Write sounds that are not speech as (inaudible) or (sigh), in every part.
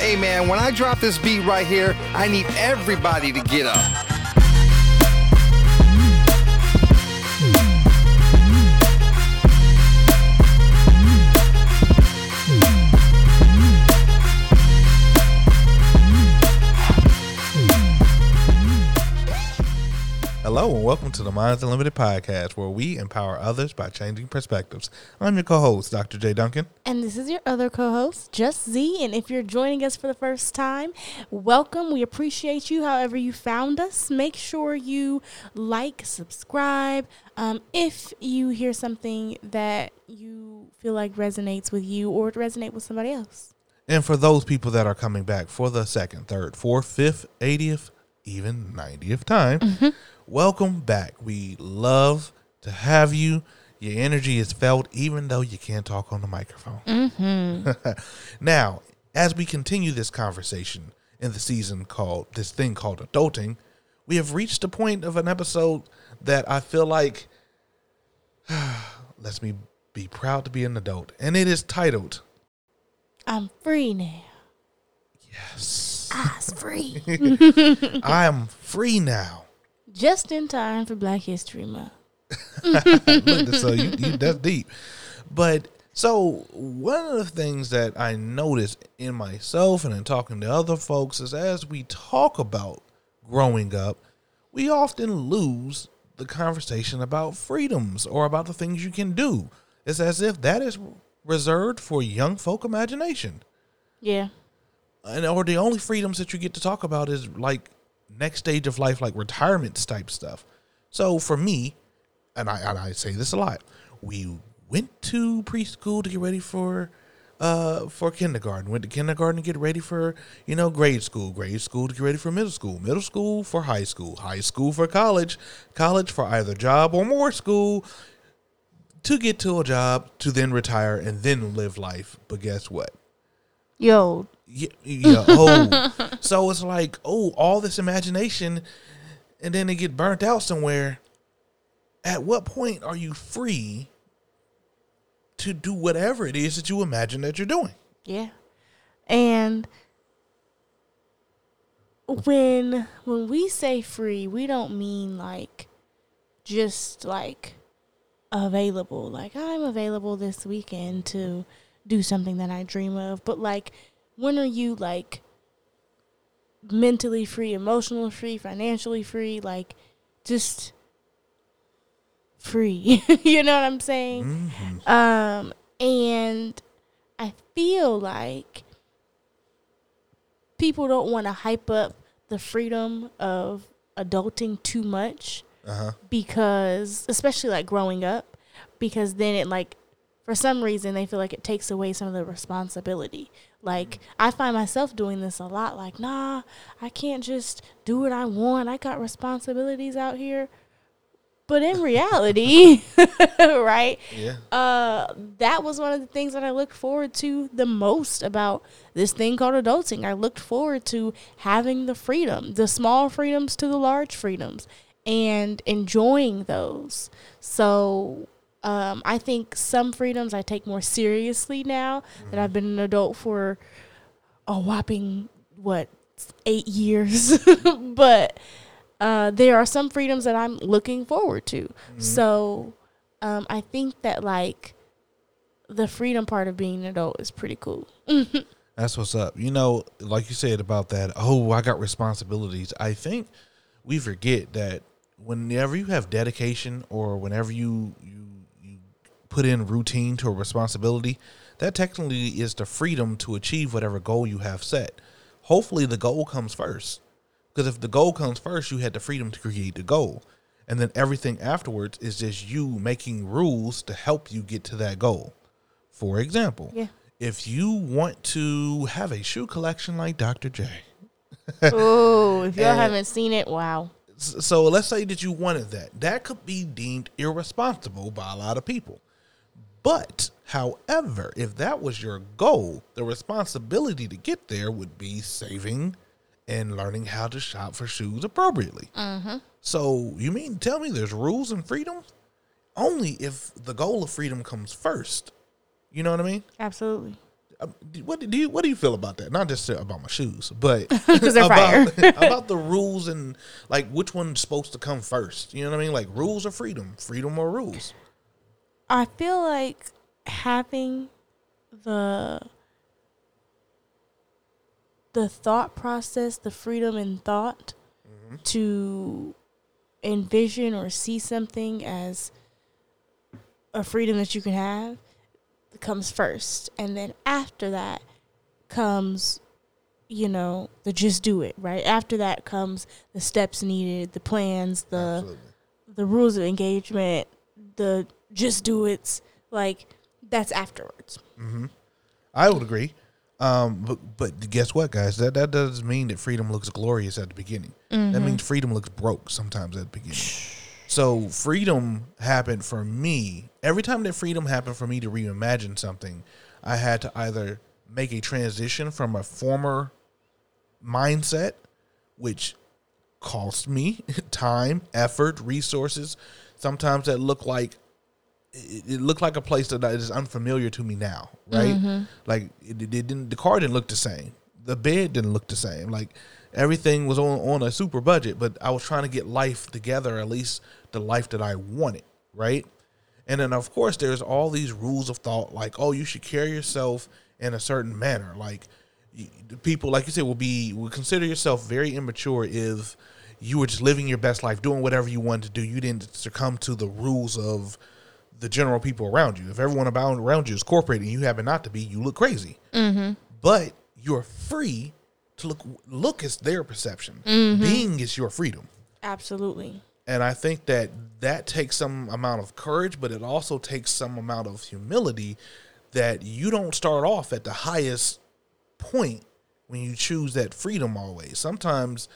Hey man, when I drop this beat right here, I need everybody to get up. Hello and welcome to the Minds Unlimited podcast, where we empower others by changing perspectives. I'm your co-host, Dr. J. Duncan. And this is your other co host, Just Z. And if you're joining us for the first time, welcome. We appreciate you however you found us. Make sure you like, subscribe. Um, if you hear something that you feel like resonates with you or resonate with somebody else. And for those people that are coming back for the second, third, fourth, fifth, 80th, even 90th time, welcome back. We love to have you. Your energy is felt even though you can't talk on the microphone. Mm-hmm. (laughs) now, as we continue this conversation in the season called this thing called adulting, we have reached a point of an episode that I feel like (sighs) lets me be proud to be an adult. And it is titled I'm free now. Yes. I'm free. (laughs) I am free now. Just in time for Black History Month. (laughs) Look, so uh, you, you that's deep. But so one of the things that I notice in myself and in talking to other folks is as we talk about growing up, we often lose the conversation about freedoms or about the things you can do. It's as if that is reserved for young folk imagination. Yeah. And or the only freedoms that you get to talk about is like next stage of life, like retirement type stuff. So for me, and I and I say this a lot, we went to preschool to get ready for uh for kindergarten. Went to kindergarten to get ready for, you know, grade school, grade school to get ready for middle school, middle school for high school, high school for college, college for either job or more school to get to a job to then retire and then live life. But guess what? Yo, yeah, yeah oh. (laughs) so it's like, oh, all this imagination, and then they get burnt out somewhere. At what point are you free to do whatever it is that you imagine that you're doing? Yeah. And when when we say free, we don't mean like just like available. Like I'm available this weekend to do something that I dream of, but like when are you like mentally free, emotionally free, financially free, like just free. (laughs) you know what I'm saying? Um, and I feel like people don't want to hype up the freedom of adulting too much Uh-huh. because, especially like growing up, because then it like, for some reason, they feel like it takes away some of the responsibility. Like, I find myself doing this a lot. Like, nah, I can't just do what I want. I got responsibilities out here. But in reality, (laughs) right? Yeah. uh, that was one of the things that I looked forward to the most about this thing called adulting. I looked forward to having the freedom, the small freedoms to the large freedoms, and enjoying those. So um, I think some freedoms I take more seriously now that I've been an adult for a whopping, what, eight years. (laughs) but uh, there are some freedoms that I'm looking forward to. So um, I think that like the freedom part of being an adult is pretty cool. (laughs) That's what's up. You know, like you said about that, oh, I got responsibilities. I think we forget that whenever you have dedication or whenever you you put in routine to a responsibility, that technically is the freedom to achieve whatever goal you have set. Hopefully the goal comes first. Because if the goal comes first, you had the freedom to create the goal. And then everything afterwards is just you making rules to help you get to that goal. For example, Yeah. if you want to have a shoe collection like Dr. J, (laughs) oh, if y'all haven't seen it, wow. so let's say that you wanted that. That could be deemed irresponsible by a lot of people. But, however, if that was your goal, the responsibility to get there would be saving and learning how to shop for shoes appropriately. So, you mean tell me there's rules and freedom? Only if the goal of freedom comes first. You know what I mean? Absolutely. Um, what do you what do you feel about that? Not just about my shoes, but (laughs) about, (laughs) about the rules and like which one's supposed to come first. You know what I mean? Like rules or freedom, freedom or rules. I feel like having the the thought process, the freedom in thought mm-hmm. to envision or see something as a freedom that you can have comes first. And then after that comes you know, the just do it, right? After that comes the steps needed, the plans, the Absolutely. the rules of engagement, the just do it's like that's afterwards. I would agree. Um, but but guess what, guys? That that doesn't mean that freedom looks glorious at the beginning. That means freedom looks broke sometimes at the beginning. (sighs) So freedom happened for me. Every time that freedom happened for me to reimagine something, I had to either make a transition from a former mindset, which cost me (laughs) time, effort, resources. Sometimes that look like it, it looked like a place that is unfamiliar to me now, right? Mm-hmm. Like it, it didn't. The car didn't look the same. The bed didn't look the same. Like everything was on on a super budget, but I was trying to get life together, at least the life that I wanted, right? And then of course there's all these rules of thought, like oh, you should carry yourself in a certain manner. Like the people, like you said, will be will consider yourself very immature if you were just living your best life, doing whatever you wanted to do. You didn't succumb to the rules of the general people around you. If everyone about around you is corporate and you happen not to be, you look crazy. Mm-hmm. But you're free to look. Look is their perception. Mm-hmm. Being is your freedom. Absolutely. And I think that that takes some amount of courage, but it also takes some amount of humility that you don't start off at the highest point when you choose that freedom always. Sometimes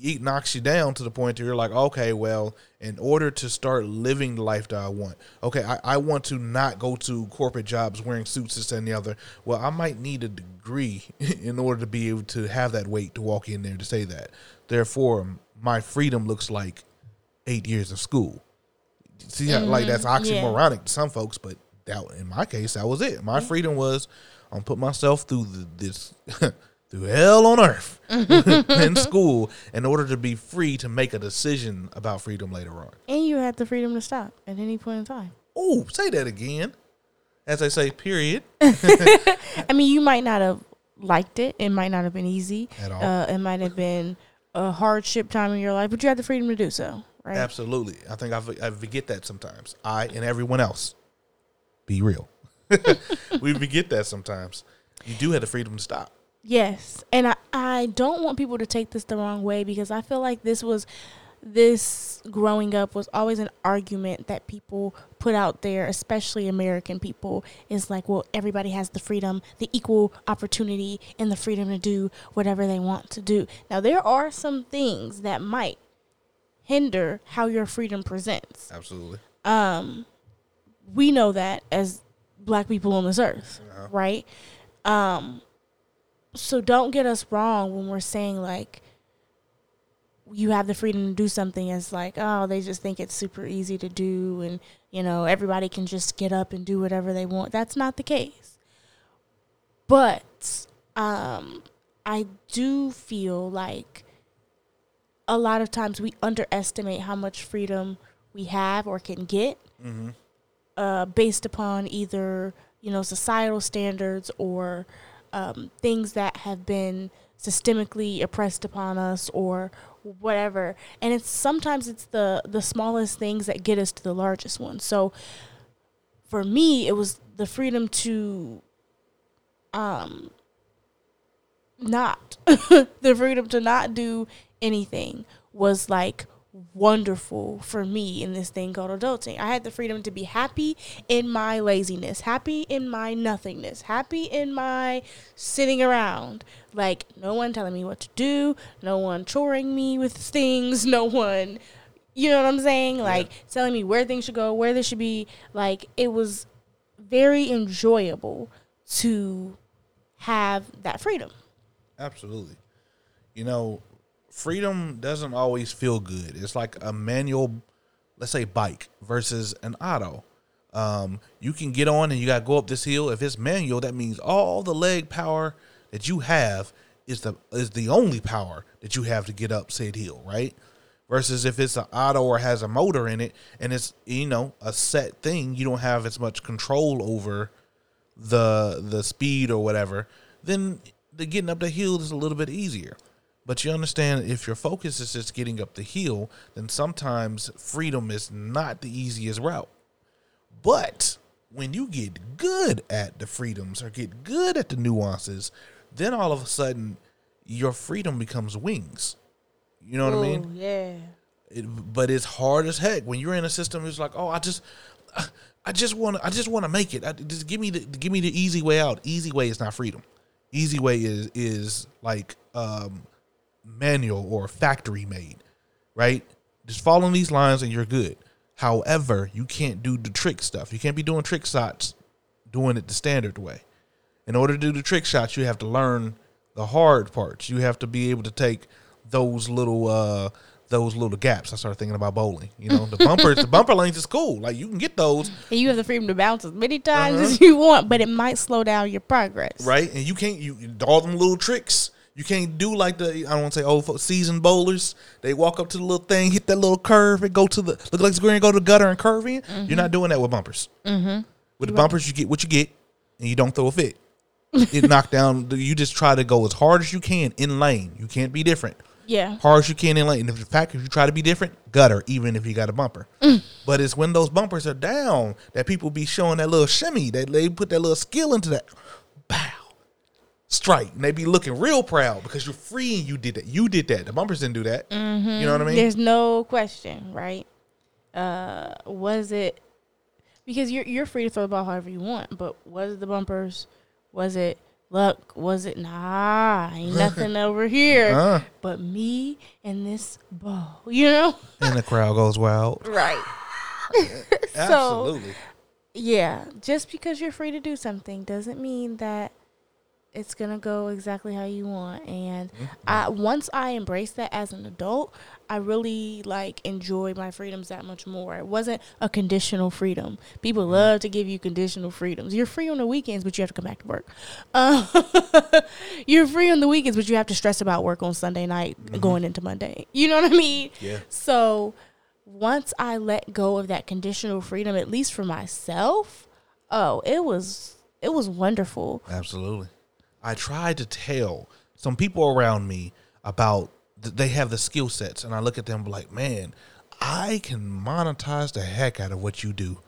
it knocks you down to the point that you're like, okay, well, in order to start living the life that I want, okay, I, I want to not go to corporate jobs wearing suits, this and the other. Well, I might need a degree (laughs) in order to be able to have that weight to walk in there to say that. Therefore, my freedom looks like eight years of school. See, how like that's mm, oxymoronic to some folks, but that in my case, that was it. My freedom was I'm put myself through the, this (laughs) through hell on earth (laughs) in school in order to be free to make a decision about freedom later on. And you had the freedom to stop at any point in time. Oh, say that again. As I say, period. (laughs) I mean, you might not have liked it. It might not have been easy. At all. Uh, it might have been a hardship time in your life, but you had the freedom to do so, right? Absolutely. I think I, I forget that sometimes. I and everyone else. Be real. (laughs) we forget that sometimes. You do have the freedom to stop. Yes. And I, I don't want people to take this the wrong way because I feel like this was this growing up was always an argument that people put out there, especially American people, is like, well, everybody has the freedom, the equal opportunity, and the freedom to do whatever they want to do. Now, there are some things that might hinder how your freedom presents. Absolutely. Um, we know that as black people on this earth, right? Um, so don't get us wrong when we're saying like you have the freedom to do something as like oh they just think it's super easy to do and you know everybody can just get up and do whatever they want. That's not the case. But um i do feel like a lot of times we underestimate how much freedom we have or can get uh, based upon either you know societal standards or um, things that have been systemically oppressed upon us or whatever. And it's sometimes it's the the smallest things that get us to the largest ones. So for me it was the freedom to um not (laughs) the freedom to not do anything was like wonderful for me in this thing called adulting. I had the freedom to be happy in my laziness, happy in my nothingness, happy in my sitting around. Like no one telling me what to do, no one choring me with things, no one you know what I'm saying? Like telling me where things should go, where they should be. Like it was very enjoyable to have that freedom. Absolutely. You know, freedom doesn't always feel good. It's like a manual, let's say, bike versus an auto. Um, you can get on and you got to go up this hill. If it's manual, that means all the leg power that you have is the is the only power that you have to get up said hill, right? Versus if it's an auto or has a motor in it and it's you know a set thing, you don't have as much control over the the speed or whatever. Then the getting up the hill is a little bit easier. But you understand if your focus is just getting up the hill, then sometimes freedom is not the easiest route. But when you get good at the freedoms or get good at the nuances, then all of a sudden your freedom becomes wings. You know what I mean? Yeah. It, but it's hard as heck when you're in a system. It's like, oh, I just, I just want to, I just want to make it. I, just give me the, give me the easy way out. Easy way is not freedom. Easy way is is like um, manual or factory made, right? Just following these lines and you're good. However, you can't do the trick stuff. You can't be doing trick shots, doing it the standard way. In order to do the trick shots, you have to learn the hard parts. You have to be able to take those little uh those little gaps. I started thinking about bowling. You know, the (laughs) bumpers, the bumper lanes is cool. Like you can get those, And you have the freedom to bounce as many times Uh-huh. as you want, but it might slow down your progress. right? And you can't you all them little tricks. You can't do like the I don't want to say old seasoned bowlers. They walk up to the little thing, hit that little curve, and go to the look like it's going to go to the gutter and curve in. You're not doing that with bumpers. Mm-hmm. With the bumpers, you get what you get, and you don't throw a fit. it knock (laughs) down. You just try to go as hard as you can in lane. You can't be different. Yeah. hard as you can in lane. And if the fact if you try to be different, gutter, even if you got a bumper. But it's when those bumpers are down that people be showing that little shimmy, that they put that little skill into that. Strike. And they be looking real proud because you're free and you did that. You did that. The bumpers didn't do that. Mm-hmm. You know what I mean? There's no question, right? Uh, was it because you're you're free to throw the ball however you want, but was it the bumpers? Was it luck? Was it nah? Ain't (laughs) nothing over here Uh. but me and this ball. (laughs) You know, and the crowd goes wild. right? (laughs) Absolutely. Yeah, just because you're free to do something doesn't mean that it's gonna go exactly how you want. And mm-hmm. I once I embraced that as an adult, I really like enjoy my freedoms that much more. It wasn't a conditional freedom. People mm-hmm. love to give you conditional freedoms. You're free on the weekends, but you have to come back to work. Uh, (laughs) you're free on the weekends, but you have to stress about work on Sunday night mm-hmm. going into Monday. You know what I mean? Yeah. So once I let go of that conditional freedom, at least for myself, oh, it was it was wonderful. Absolutely. I tried to tell some people around me about th- they have the skill sets, and I look at them like, man, I can monetize the heck out of what you do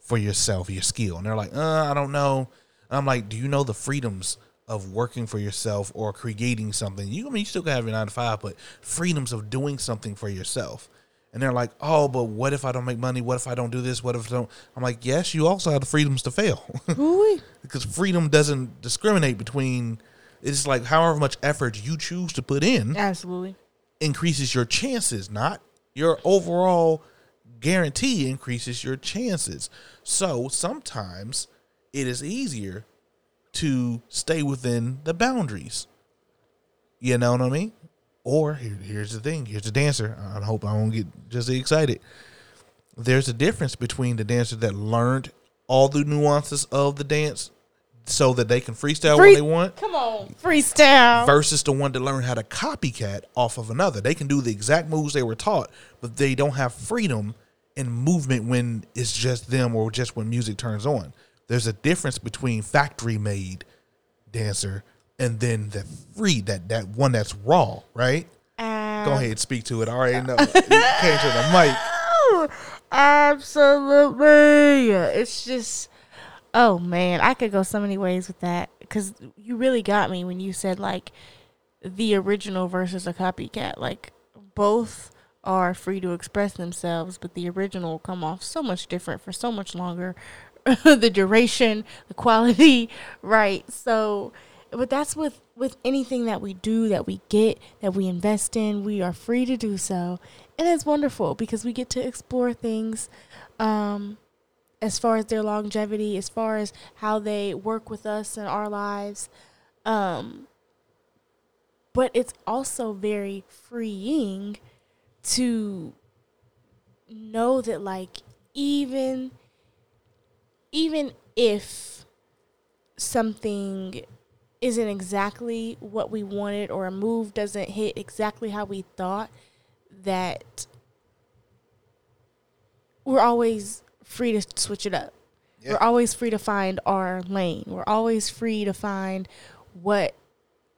for yourself, your skill. And they're like, uh, I don't know. I'm like, do you know the freedoms of working for yourself or creating something? You I mean you still gotta have your nine to five, but freedoms of doing something for yourself. And they're like, oh, but what if I don't make money? What if I don't do this? What if I don't? I'm like, yes, you also have the freedoms to fail. (laughs) Because freedom doesn't discriminate between it's like however much effort you choose to put in absolutely. increases your chances not your overall guarantee increases your chances so sometimes it is easier to stay within the boundaries you know what i mean or here, here's the thing here's the dancer i hope i won't get just excited there's a difference between the dancer that learned all the nuances of the dance so that they can freestyle Free- when they want Come on, freestyle. versus the one that learned how to copycat off of another. They can do the exact moves they were taught, but they don't have freedom in movement when it's just them or just when music turns on. There's a difference between factory made dancer and then the free that that one that's raw, right? Uh, Go ahead, speak to it. I already know. (laughs) You came to the mic. Absolutely. It's just, oh man, I could go so many ways with that because you really got me when you said like the original versus a copycat. Like both are free to express themselves, but the original will come off so much different for so much longer. (laughs) the duration, the quality, (laughs) right? So, but that's with with anything that we do, that we get, that we invest in. We are free to do so, and it's wonderful because we get to explore things. Um, as far as their longevity, as far as how they work with us in our lives. Um, but it's also very freeing to know that, like, even even if something isn't exactly what we wanted or a move doesn't hit exactly how we thought, that we're always free to switch it up. Yeah. We're always free to find our lane. We're always free to find what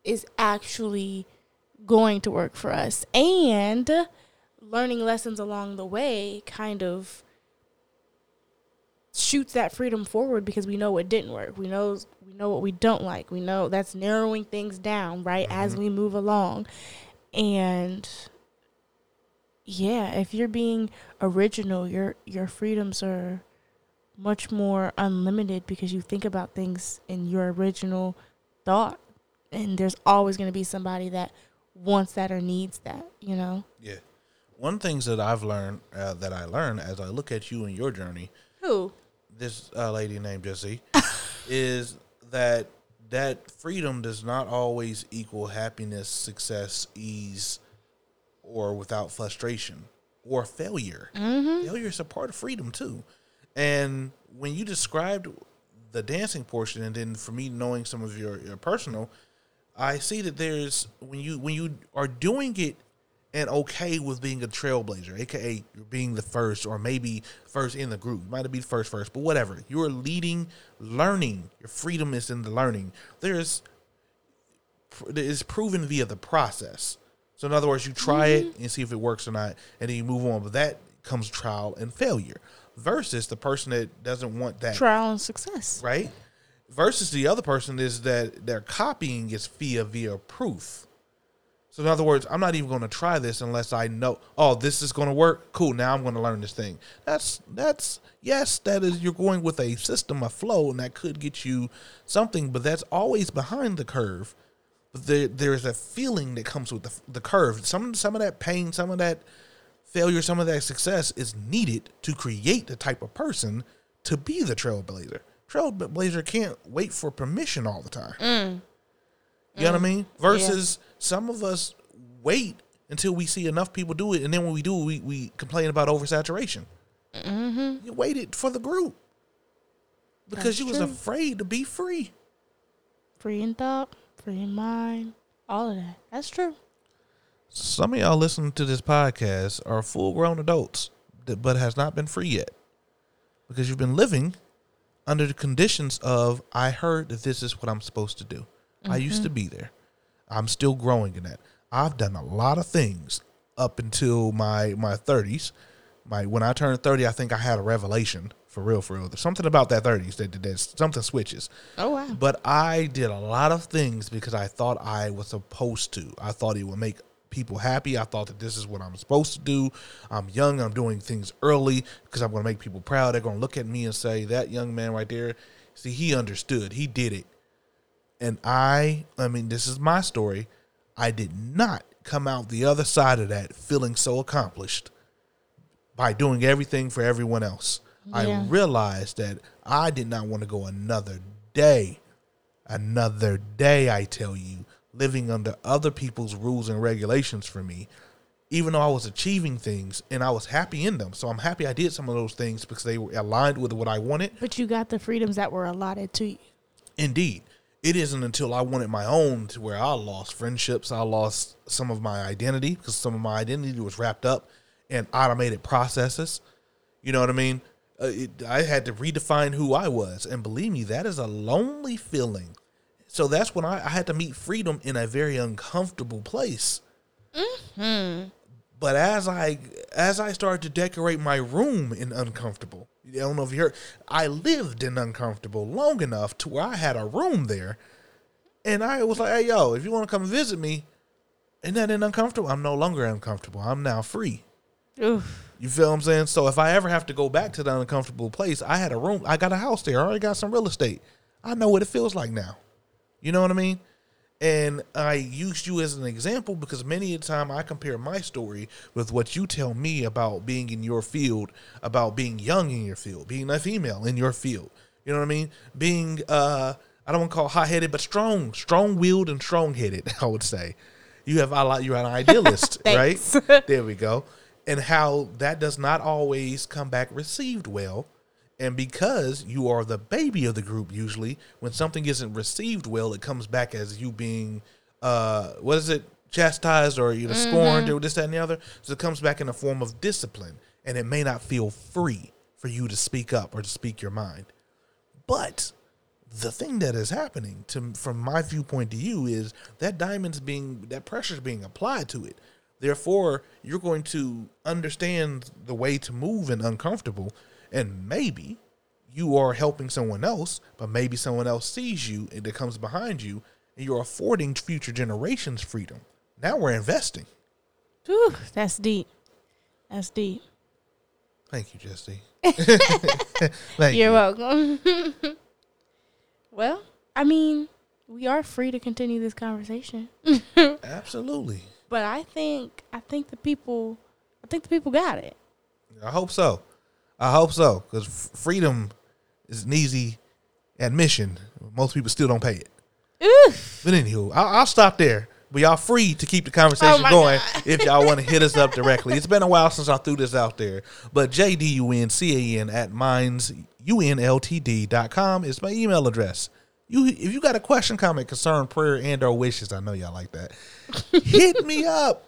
is actually going to work for us. And learning lessons along the way kind of shoots that freedom forward because we know what didn't work. We know we know what we don't like. We know that's narrowing things down, right, as we move along. And yeah, if you're being original, your your freedoms are much more unlimited because you think about things in your original thought. And there's always going to be somebody that wants that or needs that, you know? Yeah. One things that I've learned uh, that I learned as I look at you and your journey, Who? This uh, lady named Jesse (laughs) is that that freedom does not always equal happiness, success, ease, or without frustration or failure. Failure is a part of freedom too. And when you described the dancing portion, and then for me knowing some of your, your personal, I see that there's when you when you are doing it and okay with being a trailblazer, aka being the first or maybe first in the group. You might be the first first, but whatever. You're leading, learning. Your freedom is in the learning. There's is proven via the process. So in other words, you try it mm-hmm. and see if it works or not, and then you move on. But that comes trial and failure. Versus the person that doesn't want that Trial and success. right? Versus the other person is that they're copying is via via proof. So in other words, I'm not even going to try this unless I know, oh, this is going to work. Cool. Now I'm going to learn this thing. That's that's yes, that is you're going with a system, a flow, and that could get you something, but that's always behind the curve. But there there's a feeling that comes with the the curve. Some some of that pain, some of that failure, some of that success is needed to create the type of person to be the trailblazer. Trailblazer can't wait for permission all the time. Mm. You know what I mm. mean? Versus some of us wait until we see enough people do it, and then when we do, we we complain about oversaturation. Mm-hmm. You waited for the group because That's you was true. afraid to be free. Free in thought, free in mind, all of that. That's true. Some of y'all listening to this podcast are full grown adults, that, but has not been free yet because you've been living under the conditions of I heard that this is what I'm supposed to do. I used to be there. I'm still growing in that. I've done a lot of things up until my my 30s. My when I turned 30, I think I had a revelation for real, for real. There's something about that 30s that, that, that something switches. Oh wow. But I did a lot of things because I thought I was supposed to. I thought it would make people happy. I thought that this is what I'm supposed to do. I'm young. I'm doing things early because I'm going to make people proud. They're going to look at me and say, that young man right there, see, he understood. He did it. And I, I mean, this is my story. I did not come out the other side of that feeling so accomplished by doing everything for everyone else. I realized that I did not want to go another day, another day, I tell you, living under other people's rules and regulations for me, even though I was achieving things and I was happy in them. So I'm happy I did some of those things because they were aligned with what I wanted. But you got the freedoms that were allotted to you. Indeed. It isn't until I wanted my own to where I lost friendships, I lost some of my identity because some of my identity was wrapped up in automated processes. You know what I mean? Uh, it, I had to redefine who I was. And believe me, that is a lonely feeling. So that's when I, I had to meet freedom in a very uncomfortable place. But as I as I started to decorate my room in uncomfortable, I don't know if you heard, I lived in uncomfortable long enough to where I had a room there, and I was like, "Hey, yo, if you want to come visit me, and that in uncomfortable, I'm no longer uncomfortable. I'm now free." Oof. You feel what I'm saying? So if I ever have to go back to that uncomfortable place, I had a room, I got a house there, I already got some real estate. I know what it feels like now. You know what I mean? And I used you as an example because many a time I compare my story with what you tell me about being in your field, about being young in your field, being a female in your field. You know what I mean? Being uh I don't want to call hot headed, but strong, strong willed and strong headed, (laughs) I would say. You have a lot you're an idealist, (laughs) right? There we go. And how that does not always come back received well And because you are the baby of the group, usually when something isn't received well, it comes back as you being, uh, what is it, chastised or you know scorned or this that and the other. So it comes back in the form of discipline, and it may not feel free for you to speak up or to speak your mind. But the thing that is happening to from my viewpoint to you is that diamond's being that pressure's being applied to it. Therefore, you're going to understand the way to move and uncomfortable, and maybe you are helping someone else, but maybe someone else sees you and that comes behind you, and you're affording future generations freedom. Now we're investing. Whew, that's deep. That's deep. Thank you, Jesse. (laughs) (laughs) Thank You're you. welcome. (laughs) well, I mean, we are free to continue this conversation. Absolutely. But I think I think the people I think the people got it. I hope so. I hope so because freedom is an easy admission. Most people still don't pay it. Oof. But anywho, I'll, I'll stop there. But y'all free to keep the conversation Oh going God. if y'all want to hit us up directly. It's been a while since I threw this out there. But J-D-U-N-C-A-N at minds, U-N-L-T-D.com is my email address. You, if you got a question, comment, concern, prayer, and or wishes, I know y'all like that. hit me up.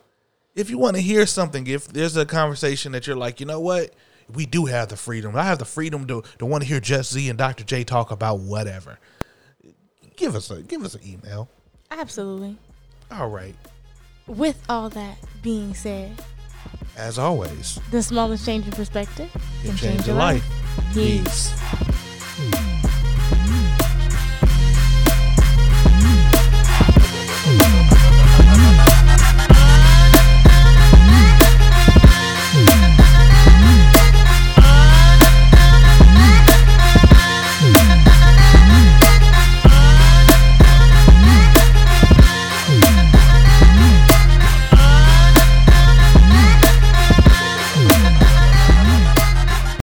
If you want to hear something, if there's a conversation that you're like, you know what, we do have the freedom. I have the freedom to to want to hear Just Z and Dr. J talk about whatever. Give us a give us an email. Absolutely. All right. With all that being said, As always, the smallest change in perspective can change your life. Peace.